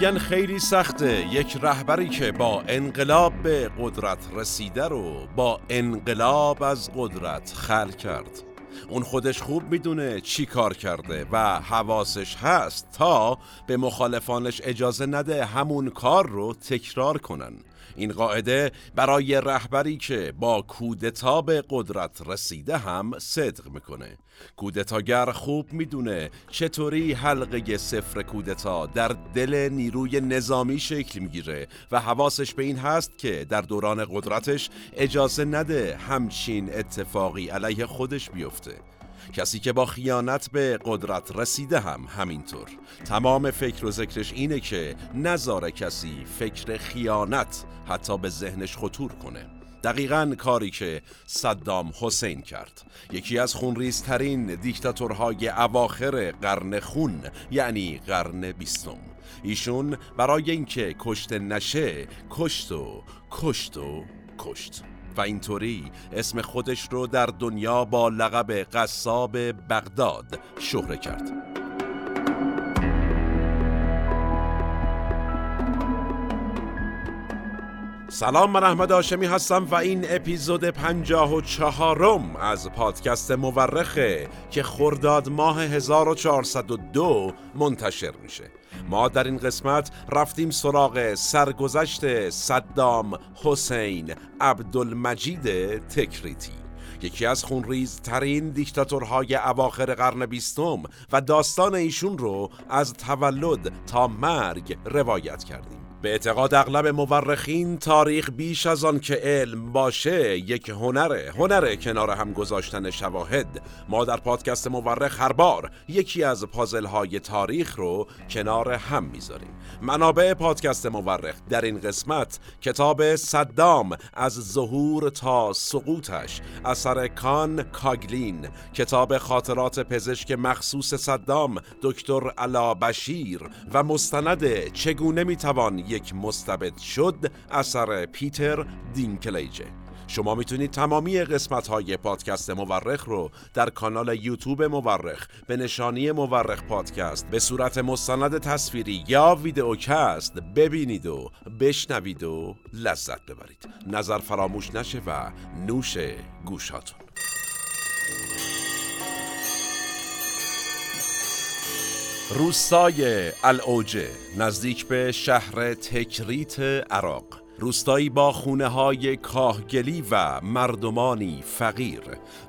میگن خیلی سخته. یک رهبری که با انقلاب به قدرت رسیده رو با انقلاب از قدرت خل کرد. اون خودش خوب می‌دونه چی کار کرده و حواسش هست تا به مخالفانش اجازه نده همون کار رو تکرار کنن. این قاعده برای رهبری که با کودتا به قدرت رسیده هم صدق می‌کنه. کودتاگر خوب می‌دونه چطوری حلقه صفر کودتا در دل نیروی نظامی شکل می‌گیره و حواسش به این هست که در دوران قدرتش اجازه نده همچین اتفاقی علیه خودش بیفته. کسی که با خیانت به قدرت رسیده هم همینطور. تمام فکر و ذکرش اینه که نظاره کسی فکر خیانت حتی به ذهنش خطور کنه. دقیقا کاری که صدام حسین کرد. یکی از خونریزترین دیکتاتورهای اواخر قرن خون یعنی قرن بیستم. ایشون برای اینکه کشت نشه کشت و کشت و کشت. و اینطوری اسم خودش رو در دنیا با لقب قصاب بغداد شهره کرد. سلام من احمد آشمی هستم و این اپیزود پنجاه و چهارم از پادکست مورخه که خرداد ماه 1402 منتشر میشه. ما در این قسمت رفتیم سراغ سرگذشت صدام حسین عبدالمجید تکریتی. یکی از خونریز ترین دیکتاتورهای اواخر قرن بیستم و داستان ایشون رو از تولد تا مرگ روایت کردیم. به اعتقاد اغلب مورخین تاریخ بیش از آن که علم باشه یک هنره هنره کنار هم گذاشتن شواهد. ما در پادکست مورخ هر بار یکی از پازل های تاریخ رو کنار هم می‌ذاریم. منابع پادکست مورخ در این قسمت کتاب صدام از ظهور تا سقوطش اثر کان کاگلین کتاب خاطرات پزشک مخصوص صدام دکتر علا بشیر و مستند چگونه می‌توان یک مستبد شد اثر پیتر دینکلیجه. شما می‌تونید تمامی قسمت های پادکست مورخ رو در کانال یوتیوب مورخ به نشانی مورخ پادکست به صورت مستند تصویری یا ویدئوکست ببینید و بشنوید و لذت ببرید. نظر فراموش نشه و نوش گوشاتون. روستای الاوجه نزدیک به شهر تکریت عراق. روستایی با خونه های کاهگلی و مردمانی فقیر.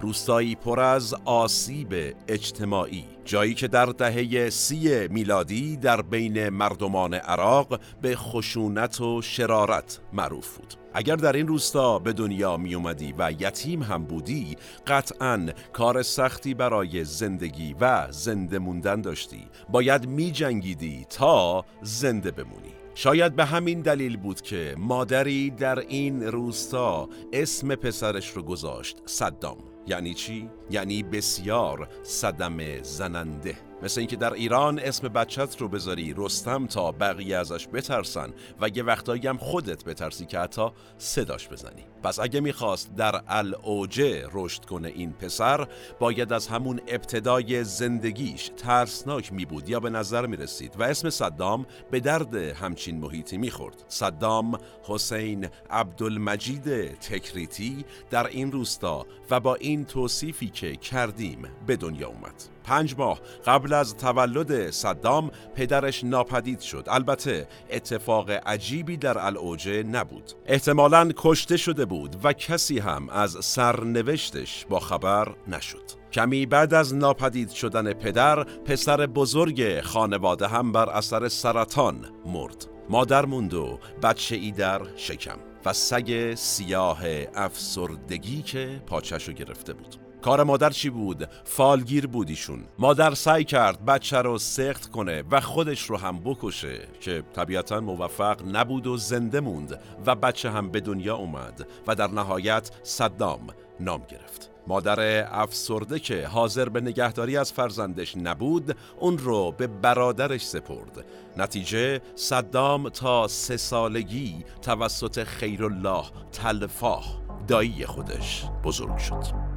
روستایی پر از آسیب اجتماعی. جایی که در دهه سی میلادی در بین مردمان عراق به خشونت و شرارت معروف بود. اگر در این روستا به دنیا می اومدی و یتیم هم بودی قطعا کار سختی برای زندگی و زنده موندن داشتی. باید می جنگیدی تا زنده بمونی. شاید به همین دلیل بود که مادری در این روستا اسم پسرش رو گذاشت صدام. یعنی چی؟ یعنی بسیار صدم زننده. مثل اینکه در ایران اسم بچت رو بذاری رستم تا بقیه ازش بترسن و یه وقتایی هم خودت بترسی که حتی صداش بزنی. پس اگه می‌خواست در الاوجه رشد کنه این پسر باید از همون ابتدای زندگیش ترسناک می بود یا به نظر می رسید و اسم صدام به درد همچین محیطی می‌خورد. صدام حسین عبدالمجید تکریتی در این روستا و با این توصیفی که کردیم به دنیا اومد. پنج ماه قبل از تولد صدام پدرش ناپدید شد. البته اتفاق عجیبی در الاوجه نبود. احتمالا کشته شده بود و کسی هم از سرنوشتش با خبر نشد. کمی بعد از ناپدید شدن پدر پسر بزرگ خانواده هم بر اثر سرطان مرد. مادر موند و بچه ای در شکم و سگ سیاه افسردگی که پاچشو گرفته بود. کار مادر چی بود؟ فالگیر بودیشون. مادر سعی کرد بچه رو سخت کنه و خودش رو هم بکشه که طبیعتا موفق نبود و زنده موند و بچه هم به دنیا اومد و در نهایت صدام نام گرفت. مادر افسرده که حاضر به نگهداری از فرزندش نبود اون رو به برادرش سپرد. نتیجه صدام تا سه سالگی توسط خیرالله تلفاه دایی خودش بزرگ شد.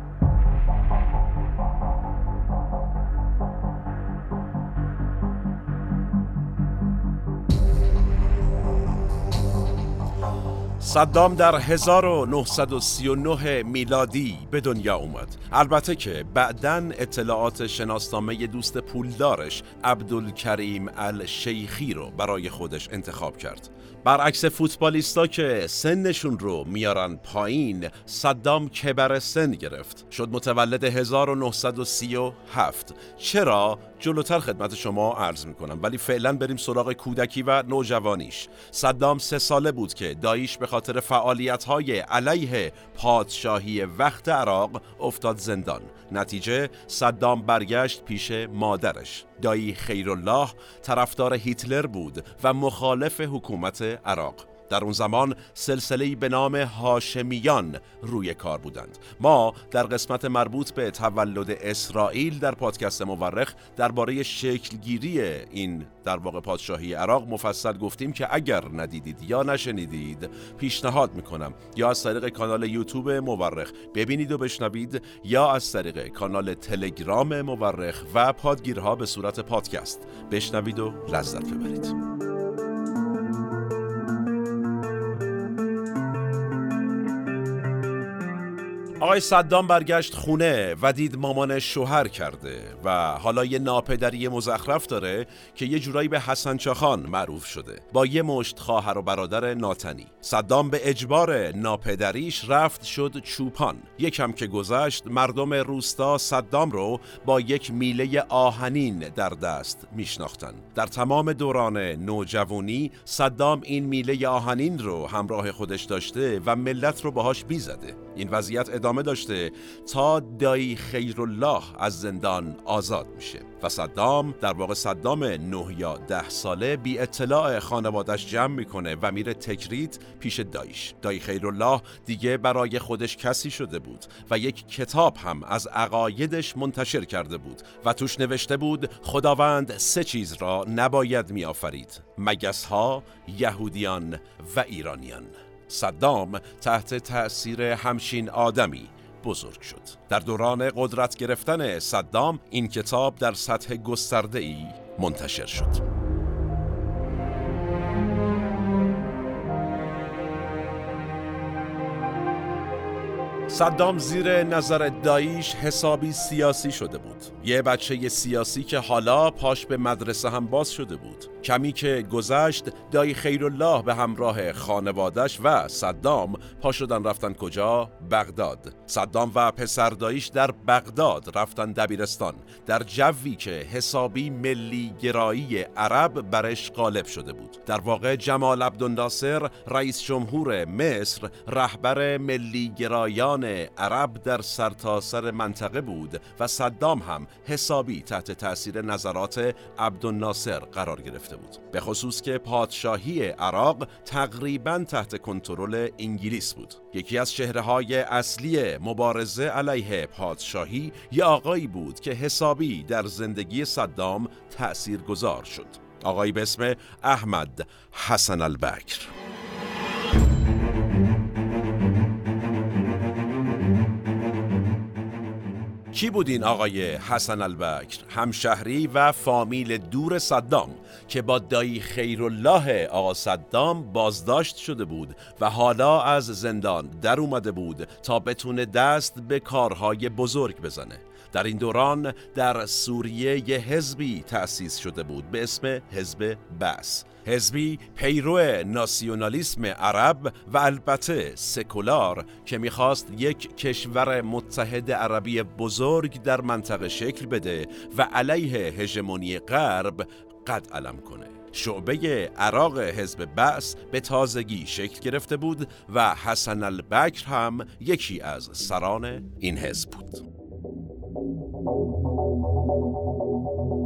صدام در 1939 میلادی به دنیا اومد. البته که بعدا اطلاعات شناسنامه دوست پولدارش عبدالکریم الشیخی رو برای خودش انتخاب کرد. برعکس فوتبالیستا که سنشون رو میارن پایین صدام کبر سن گرفت. شد متولد 1937 چرا؟ جلوتر خدمت شما عرض می‌کنم. ولی فعلا بریم سراغ کودکی و نوجوانیش. صدام سه ساله بود که داییش به خاطر فعالیت های علیه پادشاهی وقت عراق افتاد زندان. نتیجه صدام برگشت پیش مادرش. دایی خیرالله طرفدار هیتلر بود و مخالف حکومت عراق. در اون زمان سلسله به نام هاشمیان روی کار بودند. ما در قسمت مربوط به تولد اسرائیل در پادکست مورخ درباره شکلگیری این در واقع پادشاهی عراق مفصل گفتیم که اگر ندیدید یا نشنیدید پیشنهاد می‌کنم. یا از طریق کانال یوتیوب مورخ ببینید و بشنوید یا از طریق کانال تلگرام مورخ و پادگیرها به صورت پادکست بشنوید و لذت ببرید. آقای صدام برگشت خونه و دید مامانش شوهر کرده و حالا یه ناپدری مزخرف داره که یه جورایی به حسن چاخان معروف شده. با یه مشت خواهر و برادر ناتنی. صدام به اجبار ناپدریش رفت شد چوپان. یکم که گذشت مردم روستا صدام رو با یک میله آهنین در دست میشناختن. در تمام دوران نوجوانی صدام این میله آهنین رو همراه خودش داشته و ملت رو باهاش بیزده. این وضعیت ادامه داشته تا دایی خیرالله از زندان آزاد میشه. و صدام در واقع صدام نه یا ده ساله بی اطلاع خانوادش جمع می‌کنه و میره تکریت پیش دایش دایی خیرالله دیگه برای خودش کسی شده بود و یک کتاب هم از عقایدش منتشر کرده بود و توش نوشته بود خداوند سه چیز را نباید میآفرید مگس ها یهودیان و ایرانیان. صدام تحت تأثیر همشین آدمی بزرگ شد. در دوران قدرت گرفتن صدام این کتاب در سطح گسترده ای منتشر شد. صدام زیر نظر داییش حسابی سیاسی شده بود. یه بچه سیاسی که حالا پاش به مدرسه هم باز شده بود. کمی که گذشت دایی خیرالله به همراه خانوادش و صدام پا شدن رفتن کجا؟ بغداد. صدام و پسر داییش در بغداد رفتن دبیرستان. در جوی که حسابی ملی گرایی عرب برش غالب شده بود. در واقع جمال عبدالناصر رئیس جمهور مصر رهبر ملی گرایان عرب در سرتاسر سر منطقه بود و صدام هم حسابی تحت تاثیر نظرات عبدالناصر قرار گرفته بود. به خصوص که پادشاهی عراق تقریبا تحت کنترل انگلیس بود. یکی از چهره های اصلی مبارزه علیه پادشاهی یه آقایی بود که حسابی در زندگی صدام تأثیر گذار شد. آقایی به اسم احمد حسن البکر. کی بود این آقای حسن البکر؟ همشهری و فامیل دور صدام که با دایی خیرالله آقا صدام بازداشت شده بود و حالا از زندان در اومده بود تا بتونه دست به کارهای بزرگ بزنه. در این دوران در سوریه یه حزبی تأسیس شده بود به اسم حزب بس حزبی پیرو ناسیونالیسم عرب و البته سکولار که می‌خواست یک کشور متحد عربی بزرگ در منطقه شکل بده و علیه هژمونی غرب قد علم کنه. شعبه عراق حزب بعث به تازگی شکل گرفته بود و حسن البکر هم یکی از سران این حزب بود. Thank you.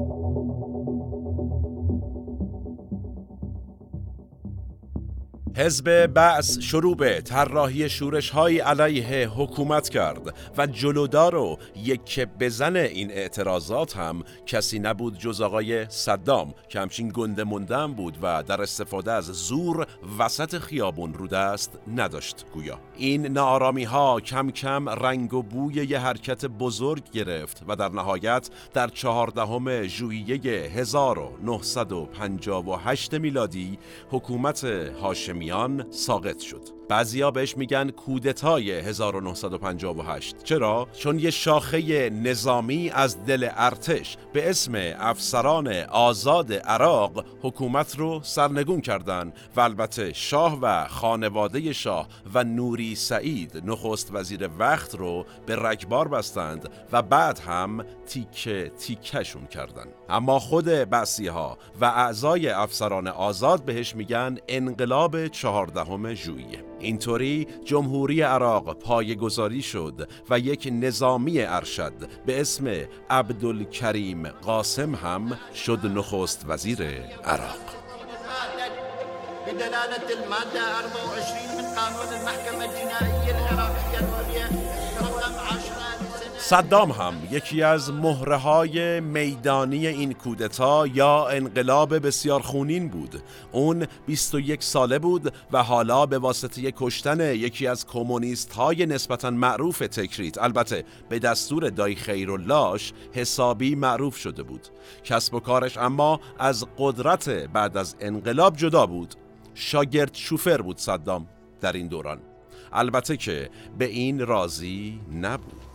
حزب بعث شروع به طراحی شورش های علیه حکومت کرد و جلودار و یک بزن این اعتراضات هم کسی نبود جز آقای صدام که همچین گنده مندم بود و در استفاده از زور وسط خیابون رو دست نداشت گویا. این نارامی ها کم کم رنگ و بوی یه حرکت بزرگ گرفت و در نهایت در چهاردهم ژوئیه 1958 میلادی حکومت هاشمی ایرانیان ساقط شد. بعضیا بهش میگن کودتای 1958 چرا؟ چون یه شاخه نظامی از دل ارتش به اسم افسران آزاد عراق حکومت رو سرنگون کردن و البته شاه و خانواده شاه و نوری سعید نخست وزیر وقت رو به رگبار بستند و بعد هم تیکه تیکشون کردن. اما خود بسی ها و اعضای افسران آزاد بهش میگن انقلاب چهاردهم ژوئیه. اینطوری جمهوری عراق پایگذاری شد و یک نظامی ارشد به اسم عبدالکریم قاسم هم شد نخست وزیر عراق. بدلالة المادة 24 من قانون المحكمة الجنائية العراقية صدام هم یکی از مهره های میدانی این کودتا یا انقلاب بسیار خونین بود. اون 21 ساله بود و حالا به واسطه کشتن یکی از کمونیست های نسبتا معروف تکریت البته به دستور دای خیراللهش حسابی معروف شده بود. کسب و کارش اما از قدرت بعد از انقلاب جدا بود. شاگرد شوفر بود صدام در این دوران. البته که به این راضی نبود.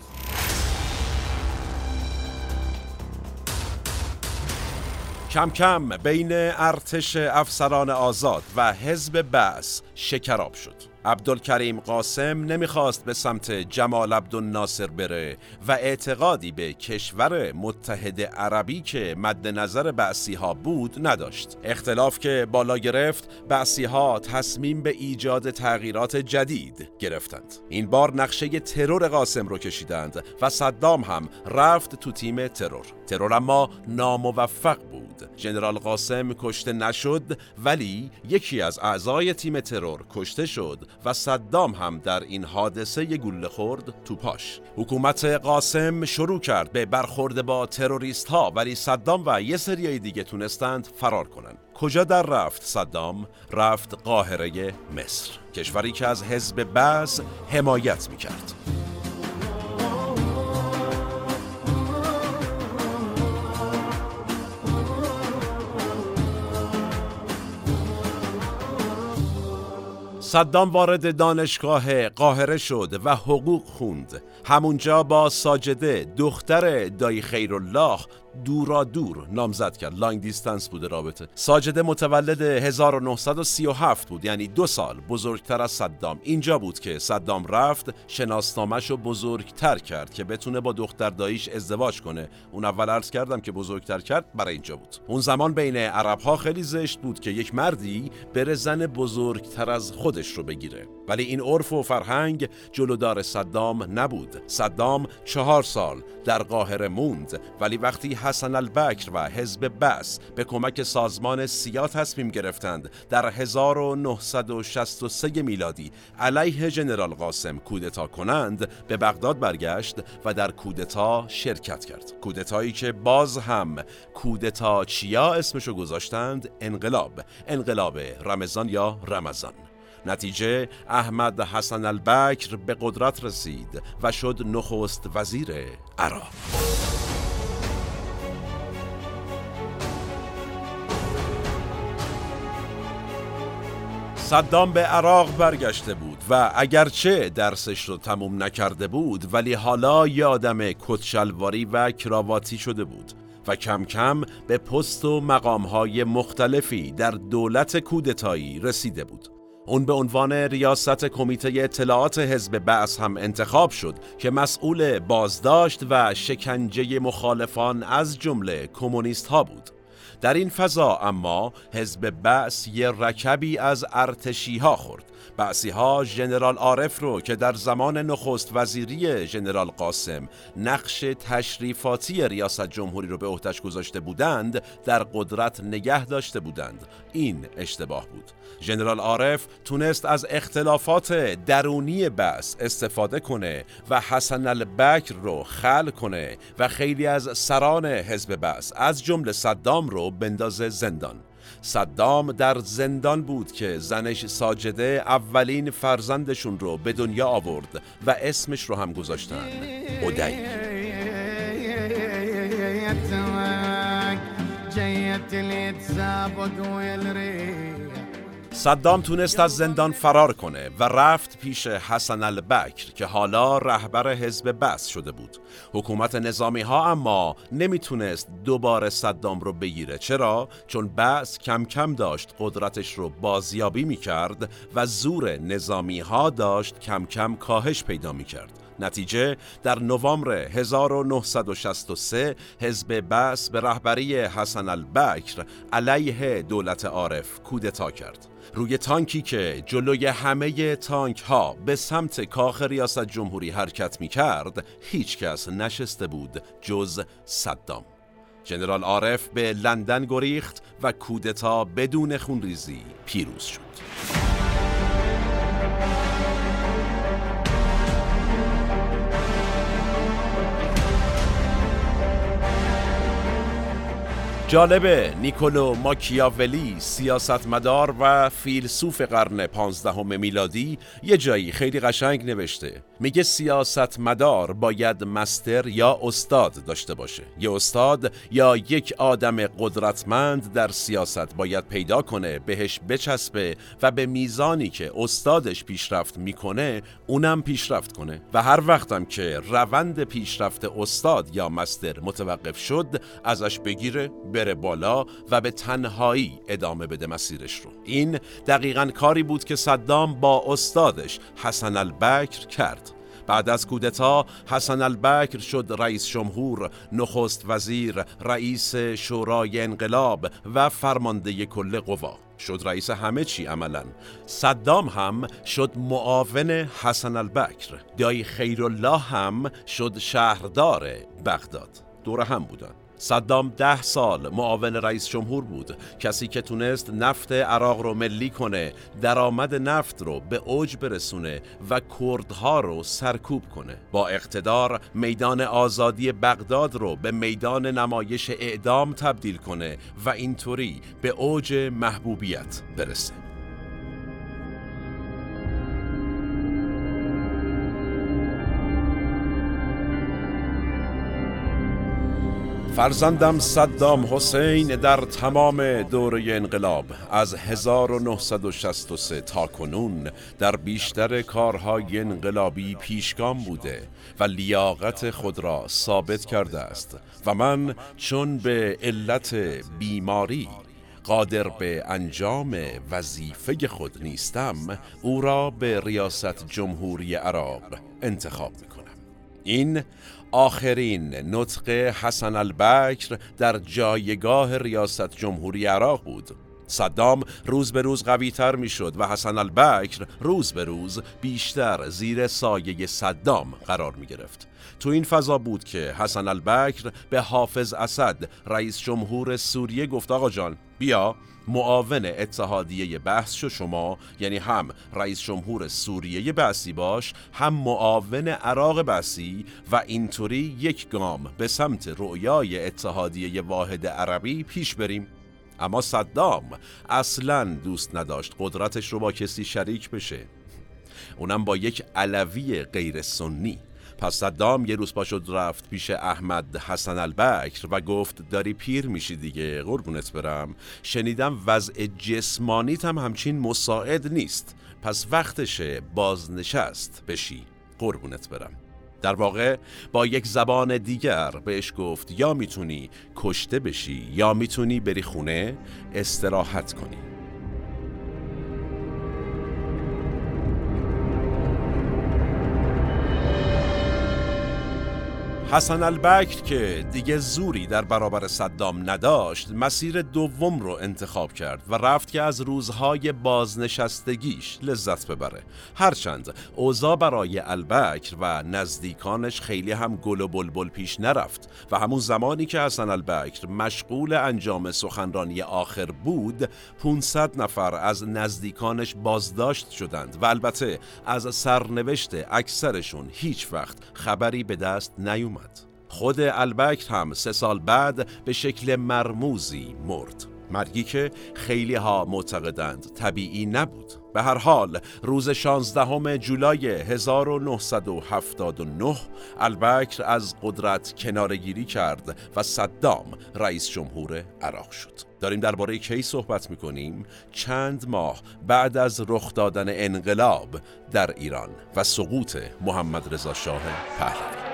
کم کم بین ارتش افسران آزاد و حزب بعث شکراب شد. عبدالکریم قاسم نمی‌خواست به سمت جمال عبدالناصر بره و اعتقادی به کشور متحد عربی که مد نظر بعثی ها بود نداشت. اختلاف که بالا گرفت بعثی ها تصمیم به ایجاد تغییرات جدید گرفتند. این بار نقشه ترور قاسم رو کشیدند و صدام هم رفت تو تیم ترور. ترور اما ناموفق بود. ژنرال قاسم کشته نشد ولی یکی از اعضای تیم ترور کشته شد و صدام هم در این حادثه گله خورد تو پاش. حکومت قاسم شروع کرد به برخورد با تروریست ها ولی صدام و یه سریای دیگه تونستند فرار کنند. کجا در رفت صدام؟ رفت قاهره مصر. کشوری که از حزب بعض حمایت می‌کرد. صدام وارد دانشگاه قاهره شد و حقوق خوند. همونجا با ساجده دختر دایی خیرالله دورا دور نامزد کرد. لانگ دیستنس بوده رابطه. ساجده متولد 1937 بود یعنی دو سال. بزرگتر از صدام. اینجا بود که صدام رفت شناسنامش رو بزرگتر کرد که بتونه با دختر داییش ازدواج کنه. اون اول عرض کردم که بزرگتر کرد برای اینجا بود. اون زمان بین عرب ها خیلی زشت بود که یک مردی بره زن بزرگتر از خودش رو بگیره. ولی این عرف و فرهنگ جلودار صدام نبود. صدام چهار سال در قاهره موند. ولی وقتی حسن البکر و حزب بس به کمک سازمان سیا تصمیم گرفتند در 1963 میلادی علیه جنرال قاسم کودتا کنند به بغداد برگشت و در کودتا شرکت کرد. کودتایی که باز هم کودتا چیا اسمشو گذاشتند انقلاب انقلاب رمضان یا رمضان. نتیجه احمد حسن البکر به قدرت رسید و شد نخست وزیر عراق. صدام به عراق برگشته بود و اگرچه درسش رو تموم نکرده بود ولی حالا یه آدم کتشلواری و کراواتی شده بود و کم کم به پست و مقامهای مختلفی در دولت کودتایی رسیده بود. اون به عنوان ریاست کمیته اطلاعات حزب بعث هم انتخاب شد که مسئول بازداشت و شکنجه مخالفان از جمله کمونیست ها بود. در این فضا اما حزب بعث یه رکبی از ارتشی ها خورد. بعثی ها ژنرال عارف رو که در زمان نخست وزیری ژنرال قاسم نقش تشریفاتی ریاست جمهوری رو به عهدهش گذاشته بودند در قدرت نگه داشته بودند. این اشتباه بود. ژنرال عارف تونست از اختلافات درونی بس استفاده کنه و حسن البکر رو خل کنه و خیلی از سران حزب بس از جمله صدام رو بندازه زندان. صدام در زندان بود که زنش ساجده اولین فرزندشون رو به دنیا آورد و اسمش رو هم گذاشتن. اودی صدام تونست از زندان فرار کنه و رفت پیش حسن البکر که حالا رهبر حزب بس شده بود. حکومت نظامی ها اما نمی‌تونست دوباره صدام رو بگیره. چرا؟ چون بس کم کم داشت قدرتش رو بازیابی می‌کرد و زور نظامی ها داشت کم کم کاهش پیدا می‌کرد. نتیجه در نوامبر 1963 حزب بس به رهبری حسن البکر علیه دولت عارف کودتا کرد. روی تانکی که جلوی همه تانک ها به سمت کاخ ریاست جمهوری حرکت می کرد هیچ کس نشسته بود جز صدام. جنرال عارف به لندن گریخت و کودتا بدون خونریزی پیروز شد. جالبه نیکولو ماکیاولی سیاستمدار و فیلسوف قرن پانزدهم میلادی یه جایی خیلی قشنگ نوشته. میگه سیاستمدار باید مستر یا استاد داشته باشه. یه استاد یا یک آدم قدرتمند در سیاست باید پیدا کنه بهش بچسبه و به میزانی که استادش پیشرفت می‌کنه اونم پیشرفت کنه. و هر وقتم که روند پیشرفت استاد یا مستر متوقف شد ازش بگیره بره بالا و به تنهایی ادامه بده مسیرش رو. این دقیقا کاری بود که صدام با استادش حسن البکر کرد. بعد از کودتا حسن البکر شد رئیس جمهور نخست وزیر رئیس شورای انقلاب و فرمانده کل قوا. شد رئیس همه چی عملا. صدام هم شد معاون حسن البکر. دایی خیرالله هم شد شهردار بغداد. دور هم بودن. صدام ده سال معاون رئیس جمهور بود. کسی که تونست نفت عراق رو ملی کنه درآمد نفت رو به اوج برسونه و کردها رو سرکوب کنه. با اقتدار میدان آزادی بغداد رو به میدان نمایش اعدام تبدیل کنه و اینطوری به اوج محبوبیت برسه. فرزندم صدام حسین در تمام دوره انقلاب از 1963 تا کنون در بیشتر کارهای انقلابی پیشگام بوده و لیاقت خود را ثابت کرده است و من چون به علت بیماری قادر به انجام وظیفه خود نیستم او را به ریاست جمهوری عراق انتخاب می کنم این آخرین نطق حسن البکر در جایگاه ریاست جمهوری عراق بود صدام روز به روز قوی تر می شد و حسن البکر روز به روز بیشتر زیر سایه صدام قرار می گرفت. تو این فضا بود که حسن البکر به حافظ اسد رئیس جمهور سوریه گفت آقا جان بیا معاون اتحادیه بحث شو شما یعنی هم رئیس جمهور سوریه بحثی باش هم معاون عراق بحثی و اینطوری یک گام به سمت رویای اتحادیه واحد عربی پیش بریم. اما صدام اصلا دوست نداشت قدرتش رو با کسی شریک بشه. اونم با یک علوی غیر سنی پس صدام یه روز پاشد رفت پیش احمد حسن البکر و گفت داری پیر میشی دیگه قربونت برم. شنیدم وضع جسمانیت هم همچین مساعد نیست. پس وقتشه بازنشست بشی. قربونت برم. در واقع با یک زبان دیگر بهش گفت یا می‌تونی کشته بشی یا می‌تونی بری خونه استراحت کنی. حسن البکر که دیگه زوری در برابر صدام نداشت مسیر دوم رو انتخاب کرد و رفت که از روزهای بازنشستگیش لذت ببره. هرچند اوضاع برای البکر و نزدیکانش خیلی هم گل و بلبل پیش نرفت و همون زمانی که حسن البکر مشغول انجام سخنرانی آخر بود 500 نفر از نزدیکانش بازداشت شدند و البته از سرنوشت اکثرشون هیچ وقت خبری به دست نیومد. خود البکر هم سه سال بعد به شکل مرموزی مرد. مرگی که خیلی ها معتقدند طبیعی نبود. به هر حال روز 16 جولای 1979 البکر از قدرت کنارگیری کرد و صدام رئیس جمهور عراق شد. داریم درباره کی صحبت می‌کنیم؟ چند ماه بعد از رخ دادن انقلاب در ایران و سقوط محمد رضا شاه پهلوی.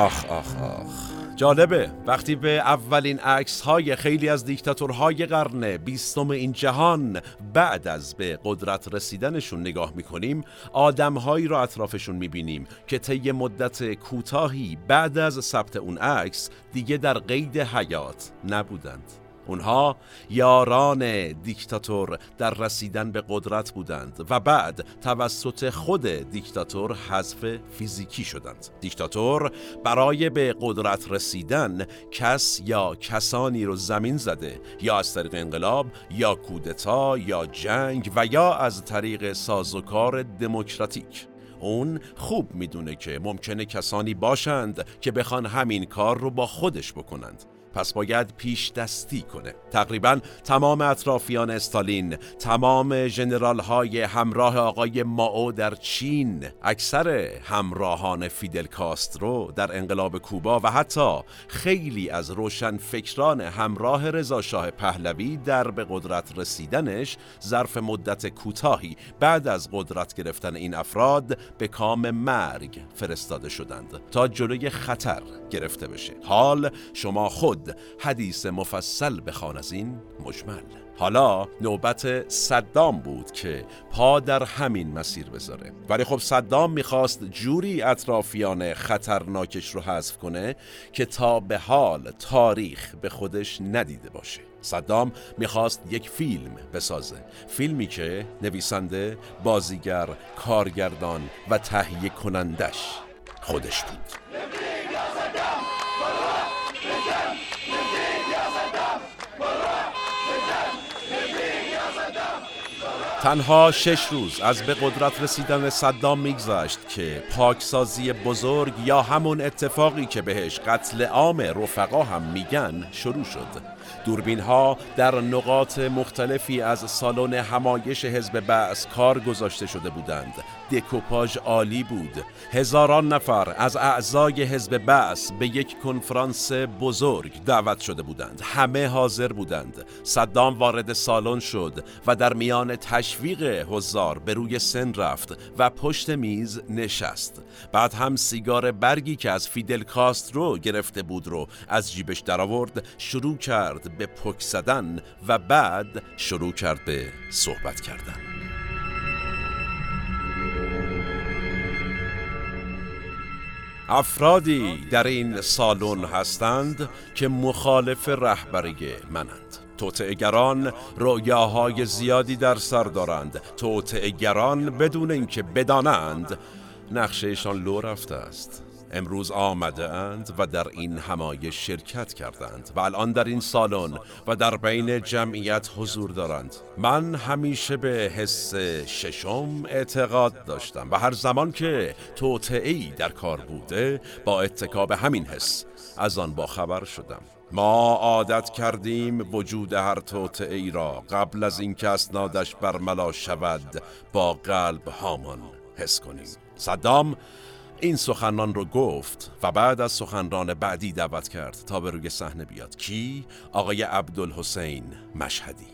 آخ آخ آخ. جالبه. وقتی به اولین عکس های خیلی از دیکتاتورهای قرن بیستم این جهان بعد از به قدرت رسیدنشون نگاه می‌کنیم آدمهایی را اطرافشون می‌بینیم که طی مدت کوتاهی بعد از ثبت اون عکس دیگه در قید حیات نبودند. اونها یاران دیکتاتور در رسیدن به قدرت بودند و بعد توسط خود دیکتاتور حذف فیزیکی شدند. دیکتاتور برای به قدرت رسیدن کس یا کسانی رو زمین زده یا از طریق انقلاب یا کودتا یا جنگ و یا از طریق سازوکار دموکراتیک. اون خوب می‌دونه که ممکنه کسانی باشند که بخوان همین کار رو با خودش بکنند. پس باید پیش دستی کنه. تقریبا تمام اطرافیان استالین تمام جنرال های همراه آقای ماو در چین اکثر همراهان فیدل کاسترو در انقلاب کوبا و حتی خیلی از روشن فکران همراه رضا شاه پهلوی در به قدرت رسیدنش ظرف مدت کوتاهی بعد از قدرت گرفتن این افراد به کام مرگ فرستاده شدند تا جلوی خطر گرفته بشه. حال شما خود حدیث مفصل بخوان از این مجمل. حالا نوبت صدام بود که پا در همین مسیر بذاره. ولی خب صدام می‌خواست جوری اطرافیان خطرناکش رو حذف کنه که تا به حال تاریخ به خودش ندیده باشه. صدام می‌خواست یک فیلم بسازه. فیلمی که نویسنده، بازیگر، کارگردان و تهیه کنندش خودش بود. تنها شش روز از به قدرت رسیدن صدام میگذشت که پاکسازی بزرگ یا همون اتفاقی که بهش قتل عام رفقا هم میگن شروع شد. دوربین ها در نقاط مختلفی از سالن همایش حزب بعث کار گذاشته شده بودند. دکوپاژ عالی بود. هزاران نفر از اعضای حزب بعث به یک کنفرانس بزرگ دعوت شده بودند. همه حاضر بودند. صدام وارد سالن شد و در میان تشویق حضار به روی سن رفت و پشت میز نشست. بعد هم سیگار برگی که از فیدل کاسترو گرفته بود رو از جیبش درآورد شروع کرد به پک زدن و بعد شروع کرد به صحبت کردن. افرادی در این سالن هستند که مخالف رهبری منند. توتعگران رؤیاهای زیادی در سر دارند. توتعگران بدون اینکه بدانند نقشهشان لو رفته است. امروز آمده اند و در این همایش شرکت کردند و الان در این سالن و در بین جمعیت حضور دارند. من همیشه به حس ششم اعتقاد داشتم و هر زمان که توطعی در کار بوده با اتکاب همین حس از آن با خبر شدم. ما عادت کردیم وجود هر توطعی را قبل از اینکه اسنادش برملا شود با قلب هامان حس کنیم. صدام این سخنان رو گفت و بعد از سخنران بعدی دعوت کرد تا به روی صحنه بیاد. کی؟ آقای عبدالحسین مشهدی.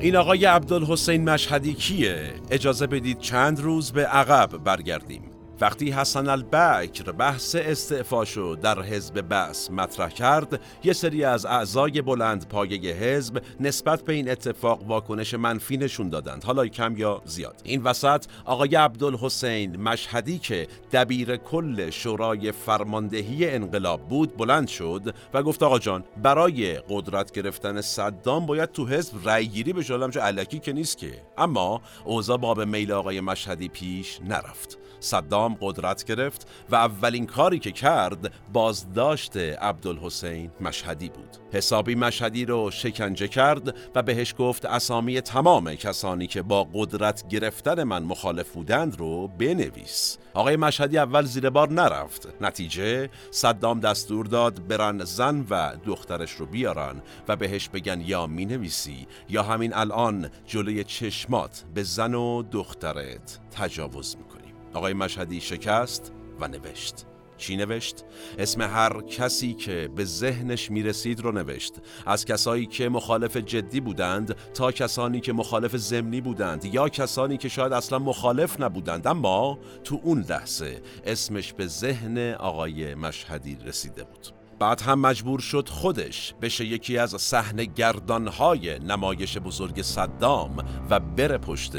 این آقای عبدالحسین مشهدی کیه؟ اجازه بدید چند روز به عقب برگردیم. وقتی حسن البکر بحث استعفاشو در حزب بس مطرح کرد یه سری از اعضای بلند پایه حزب نسبت به این اتفاق واکنش منفی نشون دادند. حالا کم یا زیاد. این وسط آقای عبدالحسین مشهدی که دبیر کل شورای فرماندهی انقلاب بود بلند شد و گفت آقا جان برای قدرت گرفتن صدام باید تو حزب رأی گیری به چه علکی که نیست که. اما اوضاع باب میل آقای مشهدی پیش نرفت. صدام قدرت گرفت و اولین کاری که کرد بازداشت عبدالحسین مشهدی بود. حسابی مشهدی رو شکنجه کرد و بهش گفت اسامی تمام کسانی که با قدرت گرفتن من مخالف بودند رو بنویس. آقای مشهدی اول زیر بار نرفت. نتیجه صدام دستور داد برن زن و دخترش رو بیارن و بهش بگن یا می نویسی یا همین الان جلوی چشمات به زن و دخترت تجاوز می‌کنی آقای مشهدی شکست و نوشت. چی نوشت؟ اسم هر کسی که به ذهنش می‌رسید رو نوشت. از کسایی که مخالف جدی بودند تا کسانی که مخالف زمینی بودند یا کسانی که شاید اصلا مخالف نبودند. اما تو اون لحظه اسمش به ذهن آقای مشهدی رسیده بود. بعد هم مجبور شد خودش بشه یکی از صحنه گردانهای نمایش بزرگ صدام و بره پشت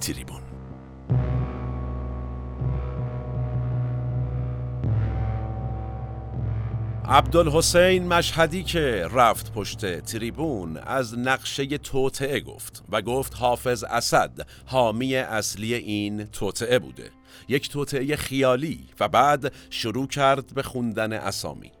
تریبون. عبدالحسین مشهدی که رفت پشت تریبون از نقشه توطعه گفت و گفت حافظ اسد حامی اصلی این توطعه بوده. یک توطعه خیالی و بعد شروع کرد به خوندن اسامی.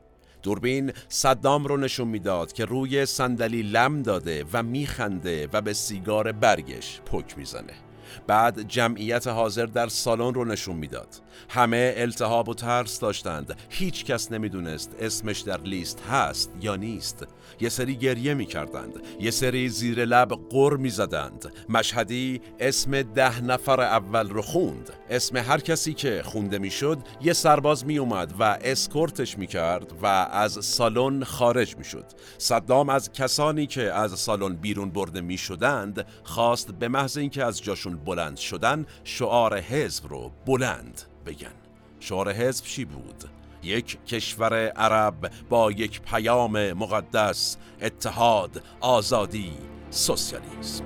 دوربین صدام رو نشون می‌داد که روی صندلی لم داده و میخنده و به سیگار برگش پک می‌زنه. بعد جمعیت حاضر در سالن رو نشون می‌داد. همه التهاب و ترس داشتند. هیچ کس نمی‌دونست اسمش در لیست هست یا نیست. یه سری گریه می‌کردند. یه سری زیر لب قر می‌زدند. مشهدی اسم ده نفر اول رو خوند. اسم هر کسی که خونده می‌شد یه سرباز میومد و اسکورتش می‌کرد و از سالن خارج می‌شد. صدام از کسانی که از سالن بیرون برده می‌شدند خواست به محض اینکه از جاشون بلند شدن شعار حزب رو بلند بگن شعار حزب چی بود؟ یک کشور عرب با یک پیام مقدس اتحاد آزادی سوسیالیسم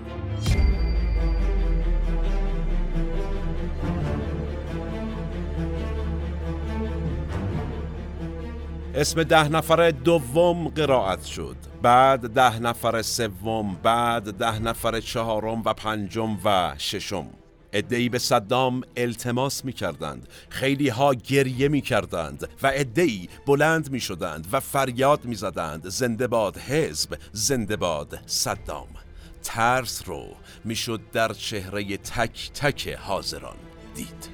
اسم ده نفر دوم قرائت شد. بعد ده نفر سوم بعد ده نفر چهارم و پنجم و ششم. ادهی به صدام التماس می کردند خیلی ها گریه می کردند و ادهی بلند می شدند و فریاد می زدند زنده باد حزب زنده باد صدام. ترس رو می‌شد در چهره تک تک حاضران دید.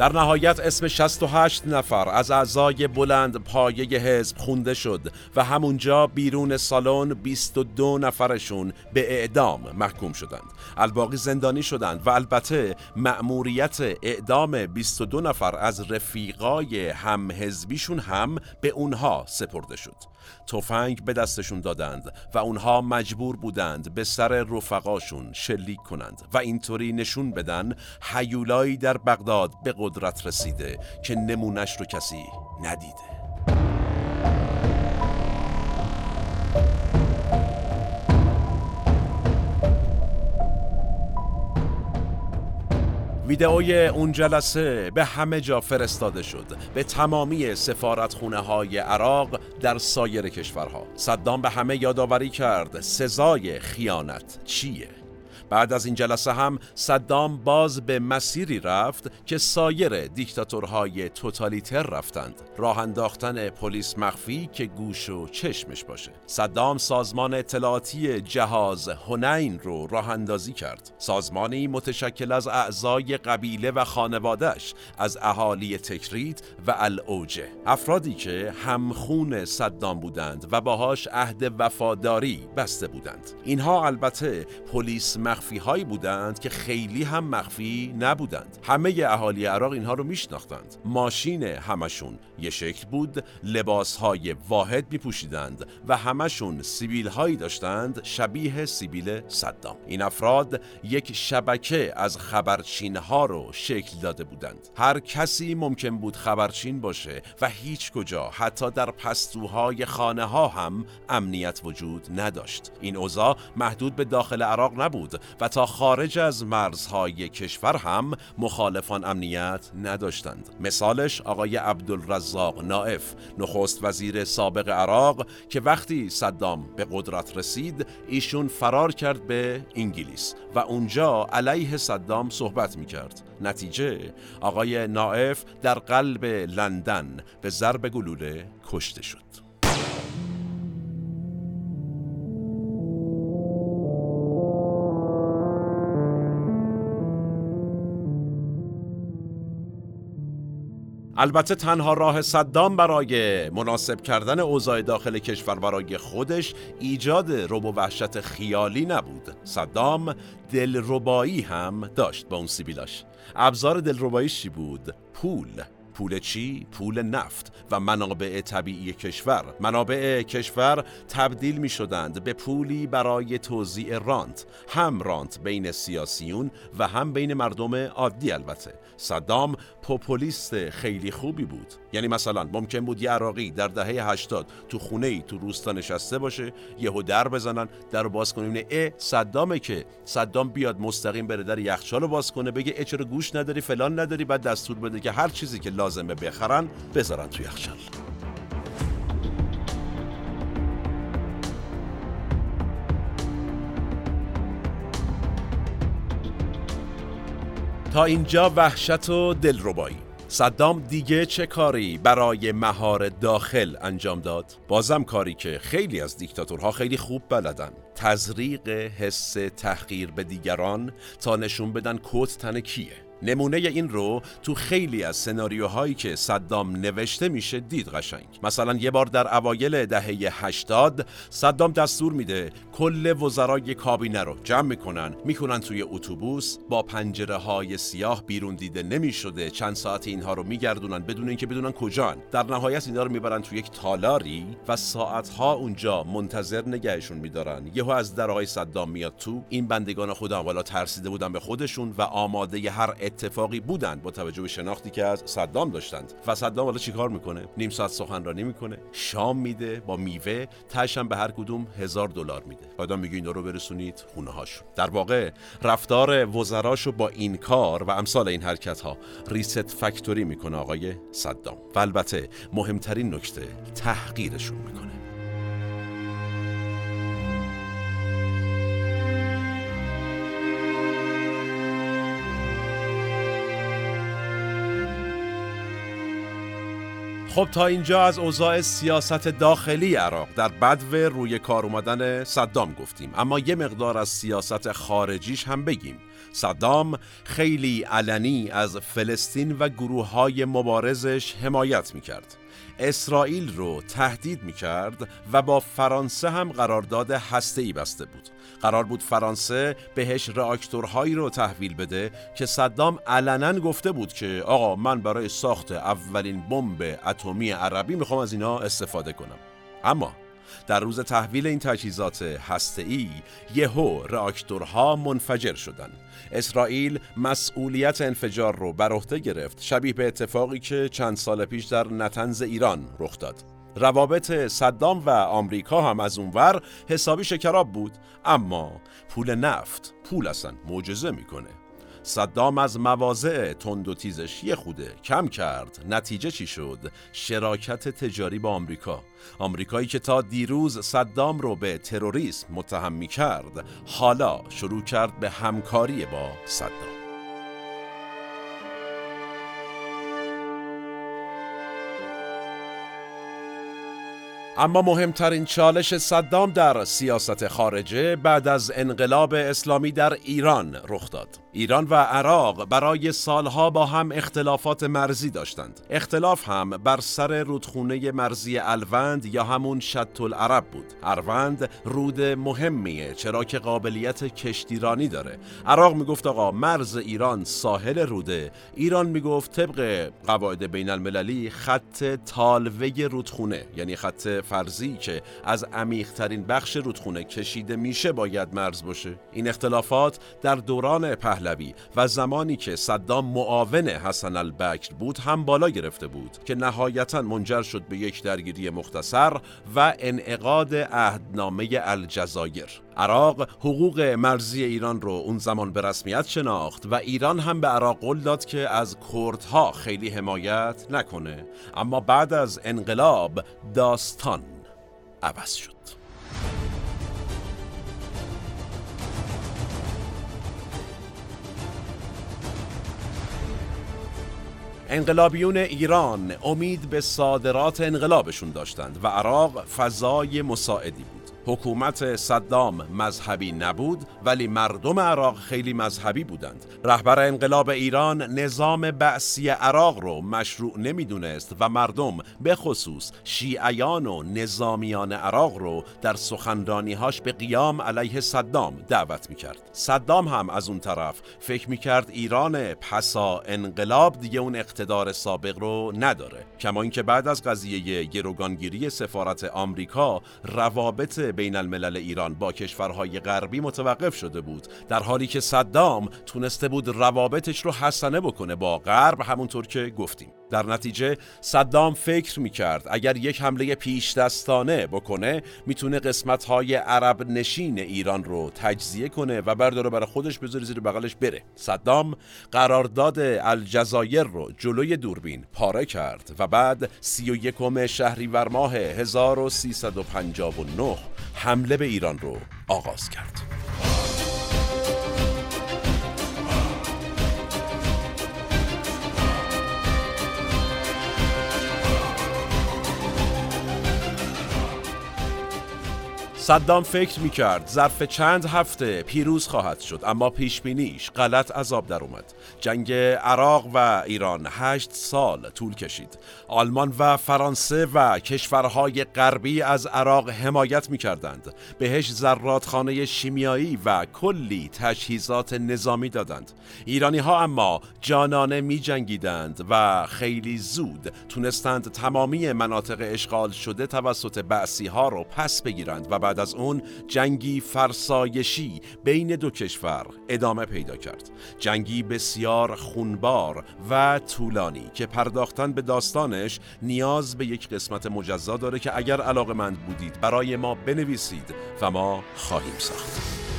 در نهایت اسم 68 نفر از اعضای بلند پایه حزب خونده شد و همونجا بیرون سالن 22 نفرشون به اعدام محکوم شدند. الباقی زندانی شدند و البته مأموریت اعدام 22 نفر از رفیقای هم حزبیشون هم به اونها سپرده شد. تفنگ به دستشون دادند و اونها مجبور بودند به سر رفقاشون شلیک کنند و اینطوری نشون بدن حیولایی در بغداد به قدرت رسیده که نمونش رو کسی ندیده. ویدئوی اون جلسه به همه جا فرستاده شد. به تمامی سفارتخونه های عراق در سایر کشورها. صدام به همه یادآوری کرد. سزای خیانت چیه؟ بعد از این جلسه هم صدام باز به مسیری رفت که سایر دیکتاتورهای توتالیتر رفتند. راه انداختن پلیس مخفی که گوش و چشمش باشه. صدام سازمان اطلاعاتی جهاز هنین رو راه اندازی کرد. سازمانی متشکل از اعضای قبیله و خانوادش از اهالی تکریت و الاوجه. افرادی که همخون صدام بودند و باهاش عهد وفاداری بسته بودند. اینها البته پلیس مخفی مخفی هایی بودند که خیلی هم مخفی نبودند. همه اهالی عراق اینها رو میشناختند. ماشین همشون یه شکل بود لباس های واحد می پوشیدند و همشون سیبیل هایی داشتند شبیه سیبیل صدام. این افراد یک شبکه از خبرچین ها رو شکل داده بودند. هر کسی ممکن بود خبرچین باشه و هیچ کجا حتی در پستوهای خانه ها هم امنیت وجود نداشت. این اوضاع محدود به داخل عراق نبود. و تا خارج از مرزهای کشور هم مخالفان امنیت نداشتند. مثالش آقای عبدالرزاق نائف نخست وزیر سابق عراق که وقتی صدام به قدرت رسید ایشون فرار کرد به انگلیس و اونجا علیه صدام صحبت می کرد نتیجه آقای نائف در قلب لندن به ضرب گلوله کشته شد. البته تنها راه صدام برای مناسب کردن اوضاع داخل کشور برای خودش ایجاد رب و وحشت خیالی نبود. صدام دلربایی هم داشت با اون سیبیلاش. ابزار دلرباییش چی بود؟ پول. پول چی؟ پول نفت و منابع طبیعی کشور. منابع کشور تبدیل می شدند به پولی برای توزیع رانت. هم رانت بین سیاسیون و هم بین مردم عادی البته. صدام پوپولیست خیلی خوبی بود. یعنی مثلا ممکن بود یه عراقی در دهه 80 تو خونه ای تو روستا نشسته باشه یهو در بزنن در باز کنیم ا صدامه که صدام بیاد مستقیم بره در یخچال باز کنه بگه ا چرا گوش نداری؟ فلان نداری؟ بعد دستور بده که هر چیزی که لازمه بخرن بذارن تو یخچال. تا اینجا وحشت و دلربایی. صدام دیگه چه کاری برای مهار داخل انجام داد؟ بازم کاری که خیلی از دیکتاتورها خیلی خوب بلدن. تزریق حس تحقیر به دیگران تا نشون بدن کت تن کیه. نمونه این رو تو خیلی از سناریوهایی که صدام نوشته میشه دید قشنگ. مثلا یه بار در اوایل دهه 80 صدام دستور میده کل وزرای کابینه رو جمع می‌کنن می‌کنن توی اتوبوس با پنجره های سیاه بیرون دیده نمی‌شده چند ساعت اینها رو میگردونن بدون اینکه بدونن کجان. در نهایت اینا رو می‌برن توی یک تالاری و ساعتها اونجا منتظر نگهشون میدارن. یهو از درهای صدام میاد تو. این بندگان خدا والا ترسیده بودن به خودشون و آماده هر اتفاقی بودند با توجه به شناختی که از صدام داشتند. و صدام حالا چیکار می‌کنه؟ نیم ساعت سخنرانی می‌کنه شام میده با میوه تشم به هر کدوم هزار دلار میده. بعدا میگه اینا رو برسونید خونه هاشون در واقع رفتار وزراشو با این کار و امثال این حرکت ها ریست فکتوری می‌کنه آقای صدام. و البته مهمترین نکته تحقیرشون می‌کنه. خب تا اینجا از اوضاع سیاست داخلی عراق. در بدو روی کار اومدن صدام گفتیم. اما یه مقدار از سیاست خارجیش هم بگیم. صدام خیلی علنی از فلسطین و گروه های مبارزش حمایت می‌کرد. اسرائیل رو تهدید می کرد و با فرانسه هم قرارداد هسته‌ای بسته بود. قرار بود فرانسه بهش راکتورهایی رو تحویل بده که صدام علنا گفته بود که آقا من برای ساخت اولین بمب اتمی عربی می‌خوام از اینا استفاده کنم. اما در روز تحویل این تجهیزات هسته‌ای یهو راکتورها منفجر شدند. اسرائیل مسئولیت انفجار رو بر عهده گرفت شبیه به اتفاقی که چند سال پیش در نتنز ایران رخ داد روابط صدام و آمریکا هم از اونور حسابی شکراب بود اما پول نفت پول اصلا معجزه می‌کنه صدام از مواضع تند و تیزش یه خوده کم کرد. نتیجه چی شد؟ شراکت تجاری با آمریکا. آمریکایی که تا دیروز صدام رو به تروریسم متهم می کرد حالا شروع کرد به همکاری با صدام. اما مهمترین چالش صدام در سیاست خارجه بعد از انقلاب اسلامی در ایران رخ داد. ایران و عراق برای سالها با هم اختلافات مرزی داشتند. اختلاف هم بر سر رودخونه مرزی الوند یا همون شط العرب بود. اروند رود مهمیه چرا که قابلیت کشتیرانی داره. عراق می‌گفت آقا مرز ایران ساحل روده. ایران می‌گفت طبق قواعد بین المللی خط تالوه رودخونه یعنی خط فرضی که از عمیقترین بخش رودخونه کشیده میشه باید مرز باشه. این اختلافات در دوران پهلوی و زمانی که صدام معاون حسن البکر بود هم بالا گرفته بود که نهایتا منجر شد به یک درگیری مختصر و انعقاد عهدنامه الجزایر عراق حقوق مرزی ایران رو اون زمان به رسمیت شناخت و ایران هم به عراق قول داد که از کردها خیلی حمایت نکنه. اما بعد از انقلاب داستان عوض شد. انقلابیون ایران امید به صادرات انقلابشون داشتند و عراق فضای مساعدی بود. حکومت صدام مذهبی نبود ولی مردم عراق خیلی مذهبی بودند. رهبر انقلاب ایران نظام بعثی عراق رو مشروع نمی‌دونست و مردم به خصوص شیعیان و نظامیان عراق رو در سخنرانیهاش به قیام علیه صدام دعوت می‌کرد. صدام هم از اون طرف فکر می‌کرد ایران پسا انقلاب دیگه اون اقتدار سابق رو نداره. کما اینکه بعد از قضیه گروگانگیری سفارت آمریکا روابط بین الملل ایران با کشورهای غربی متوقف شده بود در حالی که صدام تونسته بود روابطش رو حسنه بکنه با غرب همونطور که گفتیم. در نتیجه صدام فکر می‌کرد اگر یک حمله پیش دستانه بکنه می‌تونه قسمت های عرب نشین ایران رو تجزیه کنه و برداره برای خودش بذاره زیر بغلش بره. صدام قرارداد الجزایر رو جلوی دوربین پاره کرد و بعد سی و یکم شهریور ماه 1359 حمله به ایران رو آغاز کرد. صدام فکر می کرد ظرف چند هفته پیروز خواهد شد اما پیش بینیش غلط عذاب در اومد. جنگ عراق و ایران هشت سال طول کشید. آلمان و فرانسه و کشورهای غربی از عراق حمایت می کردند بهش زرادخانه شیمیایی و کلی تجهیزات نظامی دادند. ایرانی ها اما جانانه می جنگیدند و خیلی زود تونستند تمامی مناطق اشغال شده توسط بعثی ها رو پس بگیرند و بعد از اون جنگی فرسایشی بین دو کشور ادامه پیدا کرد. جنگی بسیار خونبار و طولانی که پرداختن به داستانش نیاز به یک قسمت مجزا داره که اگر علاقه مند بودید برای ما بنویسید و ما خواهیم ساخت.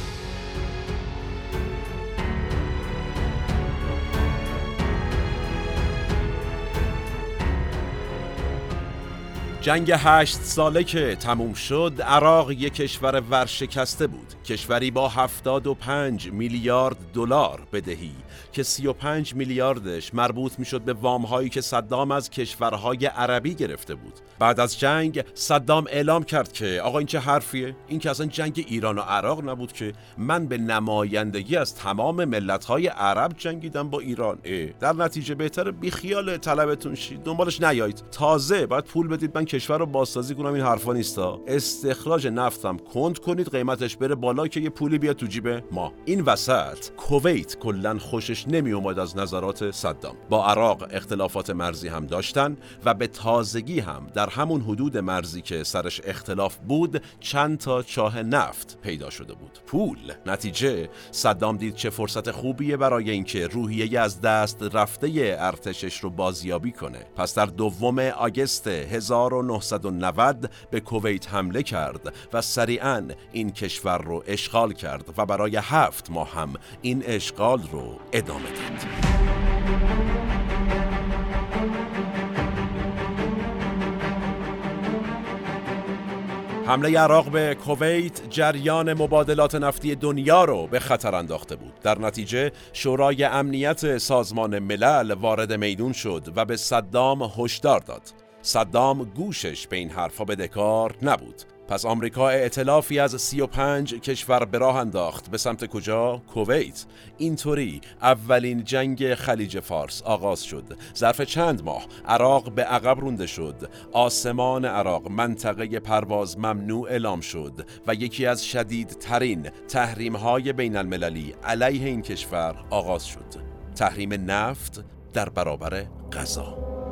جنگ هشت ساله که تموم شد عراق یک کشور ورشکسته بود. کشوری با 75 میلیارد دلار بدهی. که 35 میلیاردش مربوط می‌شد به وامهایی که صدام از کشورهای عربی گرفته بود. بعد از جنگ صدام اعلام کرد که آقا این چه حرفیه؟ این که اصلا جنگ ایران و عراق نبود که من به نمایندگی از تمام ملتهای عرب جنگیدم با ایران. اه. در نتیجه بهتر بیخیال طلبتون شید. دنبالش نیایید. تازه باید پول بدید. من کشور رو بازسازی کنم. این حرفا نیستا استخراج نفتم کند کنید. قیمتش بره بالا که یه پولی بیاد تو جیب ما. این وسط کویت کلا خوشش نمی اومد از نظرات صدام. با عراق اختلافات مرزی هم داشتن و به تازگی هم در همون حدود مرزی که سرش اختلاف بود چند تا چاه نفت پیدا شده بود. پول. نتیجه صدام دید چه فرصت خوبیه برای اینکه روحیه از دست رفته ارتشش رو بازیابی کنه. پس در دوم آگست 1990 به کویت حمله کرد و سریعا این کشور رو اشغال کرد و برای هفت ماه هم این اشغال رو ادامه داد حمله عراق به کویت جریان مبادلات نفتی دنیا رو به خطر انداخته بود. در نتیجه شورای امنیت سازمان ملل وارد میدون شد و به صدام هشدار داد. صدام گوشش به این حرفا بدهکار نبود. پس آمریکا اعتلافی از 35 کشور به راه انداخت. به سمت کجا؟ کویت. اینطوری اولین جنگ خلیج فارس آغاز شد. ظرف چند ماه عراق به عقب رونده شد. آسمان عراق منطقه پرواز ممنوع اعلام شد و یکی از شدیدترین تحریم های بین المللی علیه این کشور آغاز شد. تحریم نفت در برابر غذا.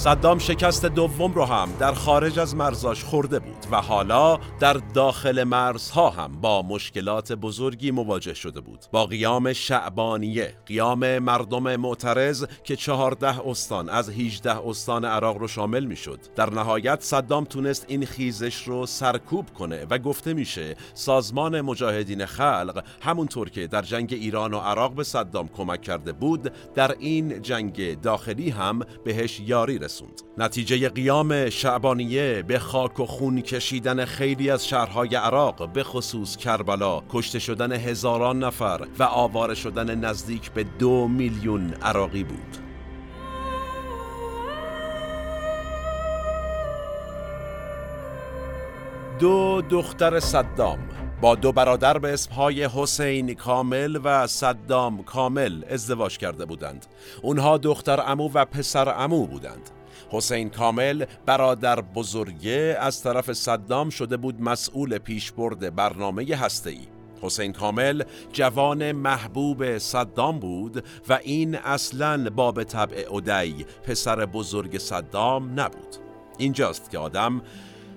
صدام شکست دوم رو هم در خارج از مرزاش خورده بود و حالا در داخل مرزها هم با مشکلات بزرگی مواجه شده بود. با قیام شعبانیه قیام مردم معترض که چهارده استان از 18 استان عراق رو شامل می شد در نهایت صدام تونست این خیزش رو سرکوب کنه و گفته میشه سازمان مجاهدین خلق همونطور که در جنگ ایران و عراق به صدام کمک کرده بود در این جنگ داخلی هم بهش یاری نتیجه قیام شعبانیه به خاک و خون کشیدن خیلی از شهرهای عراق به خصوص کربلا. کشته شدن هزاران نفر و آواره شدن نزدیک به دو میلیون عراقی بود. دو دختر صدام با دو برادر به اسمهای حسین کامل و صدام کامل ازدواج کرده بودند. اونها دختر امو و پسر امو بودند. حسین کامل برادر بزرگه از طرف صدام شده بود مسئول پیشبرد برنامه هسته‌ای حسین کامل جوان محبوب صدام بود و این اصلا باب طبع اودی پسر بزرگ صدام نبود اینجاست که آدم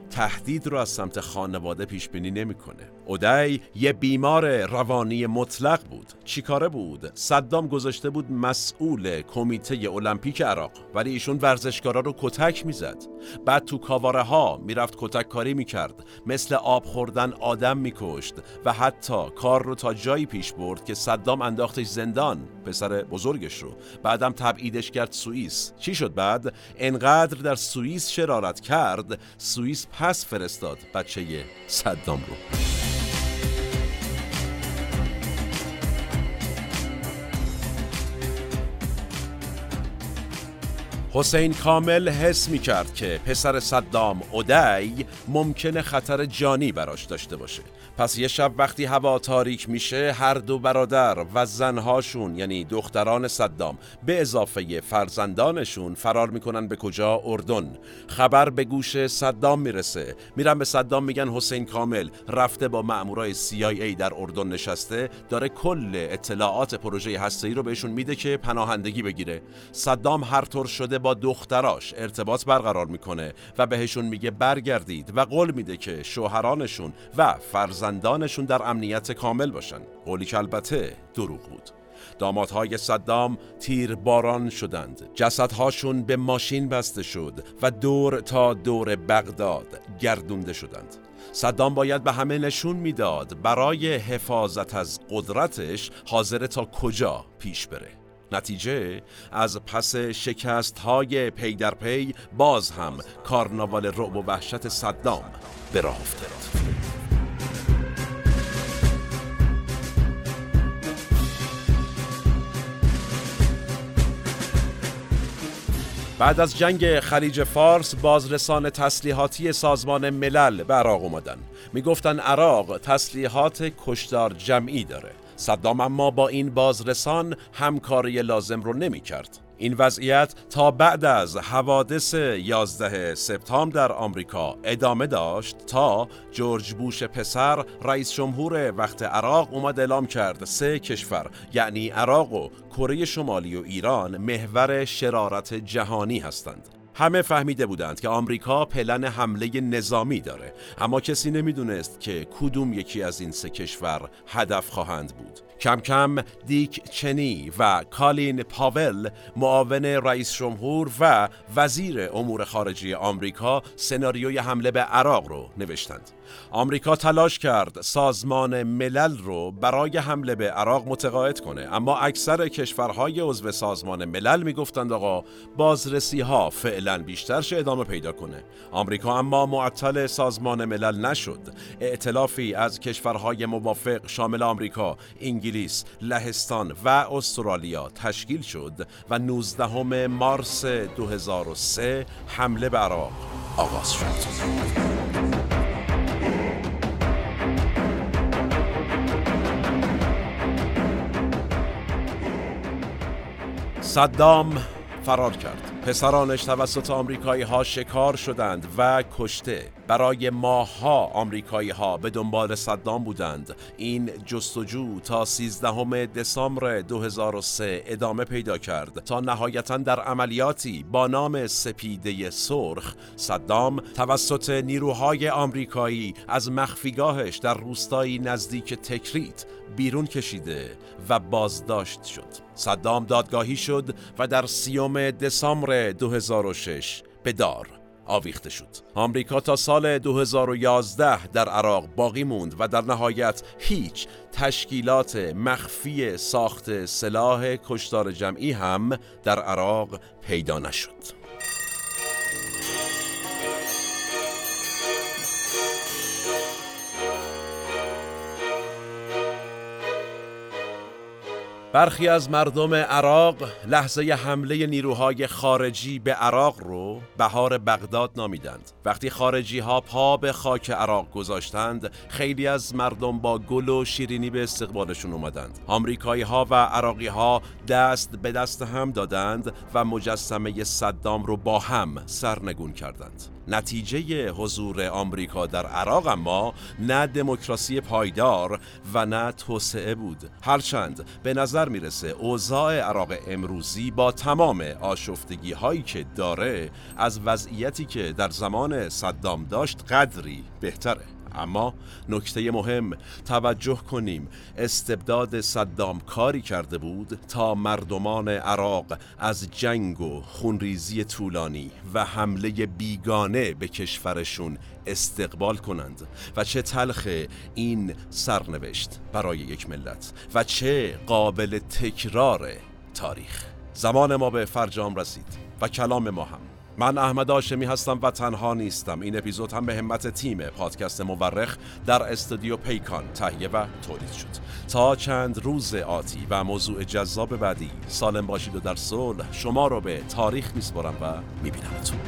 تهدید رو از سمت خانواده پیش بینی نمی‌کنه. اودی یه بیمار روانی مطلق بود. چیکاره بود؟ صدام گذاشته بود مسئول کمیته المپیک عراق ولی ایشون ورزشکارا رو کتک می‌زد. بعد تو کاواره ها می‌رفت کتک کاری می‌کرد. مثل آب خوردن آدم میکشت و حتی کار رو تا جایی پیش برد که صدام انداختش زندان پسر بزرگش رو. بعدم تبعیدش کرد سوئیس. چی شد بعد؟ انقدر در سوئیس شرارت کرد سوئیس پس فرستاد بچه صدام رو. حسین کامل حس می کرد که پسر صدام اودی ممکنه خطر جانی براش داشته باشه. پس یه شب وقتی هوا تاریک میشه هر دو برادر و زنهاشون یعنی دختران صدام به اضافه فرزندانشون فرار می‌کنن به کجا؟ اردن. خبر به گوش صدام می‌رسه. میرن به صدام میگن حسین کامل رفته با مامورای CIA در اردن نشسته داره کل اطلاعات پروژه هسته‌ای رو بهشون میده که پناهندگی بگیره. صدام هر طور شده با دختراش ارتباط برقرار می‌کنه و بهشون میگه برگردید و قول میده که شوهرانشون و فرزندانشون در امنیت کامل باشن. قولی که البته دروغ بود. دامادهای صدام تیر باران شدند. جسدهاشون به ماشین بسته شد و دور تا دور بغداد گردونده شدند. صدام باید به همه نشون می‌داد برای حفاظت از قدرتش حاضر تا کجا پیش بره. نتیجه از پس شکست های پی در پی باز هم کارناوال رعب و وحشت صدام به راه افتاد. بعد از جنگ خلیج فارس بازرسان تسلیحاتی سازمان ملل به عراق اومدن می‌گفتن عراق تسلیحات کشدار جمعی داره. صدام اما با این بازرسان همکاری لازم رو نمی کرد. این وضعیت تا بعد از حوادث 11 سپتامبر در آمریکا ادامه داشت تا جورج بوش پسر رئیس جمهور وقت عراق اومد اعلام کرد سه کشور یعنی عراق و کره شمالی و ایران محور شرارت جهانی هستند همه فهمیده بودند که آمریکا پلن حمله نظامی داره. اما کسی نمی‌دونست که کدوم یکی از این سه کشور هدف خواهند بود. کم کم دیک چنی و کالین پاول معاون رئیس جمهور و وزیر امور خارجه آمریکا سناریوی حمله به عراق رو نوشتند. آمریکا تلاش کرد سازمان ملل رو برای حمله به عراق متقاعد کنه. اما اکثر کشورهای عضو سازمان ملل می‌گفتند آقا بازرسی ها فعلا بیشتر شه ادامه پیدا کنه. آمریکا اما معطل سازمان ملل نشد. ائتلافی از کشورهای موافق شامل آمریکا، انگلیس، لهستان و استرالیا تشکیل شد و 19 مارس 2003 حمله به عراق آغاز شد. صدام فرار کرد. پسرانش توسط آمریکایی ها شکار شدند و کشته. برای ماهها آمریکایی ها به دنبال صدام بودند. این جستجو تا 13 دسامبر 2003 ادامه پیدا کرد. تا نهایتا در عملیاتی با نام سپیده سرخ صدام توسط نیروهای آمریکایی از مخفیگاهش در روستایی نزدیک تکریت بیرون کشیده و بازداشت شد. صدام دادگاهی شد و در سیوم دسامبر 2006 به دار آویخته شد. آمریکا تا سال 2011 در عراق باقی موند و در نهایت هیچ تشکیلات مخفی ساخت سلاح کشتار جمعی هم در عراق پیدا نشد. برخی از مردم عراق لحظه حمله نیروهای خارجی به عراق رو بهار بغداد نامیدند. وقتی خارجی ها پا به خاک عراق گذاشتند خیلی از مردم با گل و شیرینی به استقبالشون اومدند. آمریکایی ها و عراقی ها دست به دست هم دادند و مجسمه صدام رو با هم سرنگون کردند. نتیجه حضور آمریکا در عراق اما نه دموکراسی پایدار و نه توسعه بود. هرچند به نظر می‌رسه اوضاع عراق امروزی با تمام آشفتگی هایی که داره از وضعیتی که در زمان صدام داشت قدری بهتره. اما نکته مهم توجه کنیم. استبداد صدام کاری کرده بود تا مردمان عراق از جنگ و خونریزی طولانی و حمله بیگانه به کشورشون استقبال کنند. و چه تلخ این سرنوشت برای یک ملت و چه قابل تکرار تاریخ. زمان ما به فرجام رسید و کلام ما هم. من احمد آشمی هستم و تنها نیستم. این اپیزود هم به همت تیم پادکست مورخ در استودیو پیکان تهیه و تولید شد. تا چند روز آتی و موضوع جذاب بعدی سالم باشید و در صلح شما رو به تاریخ میسپرم و میبینمتون.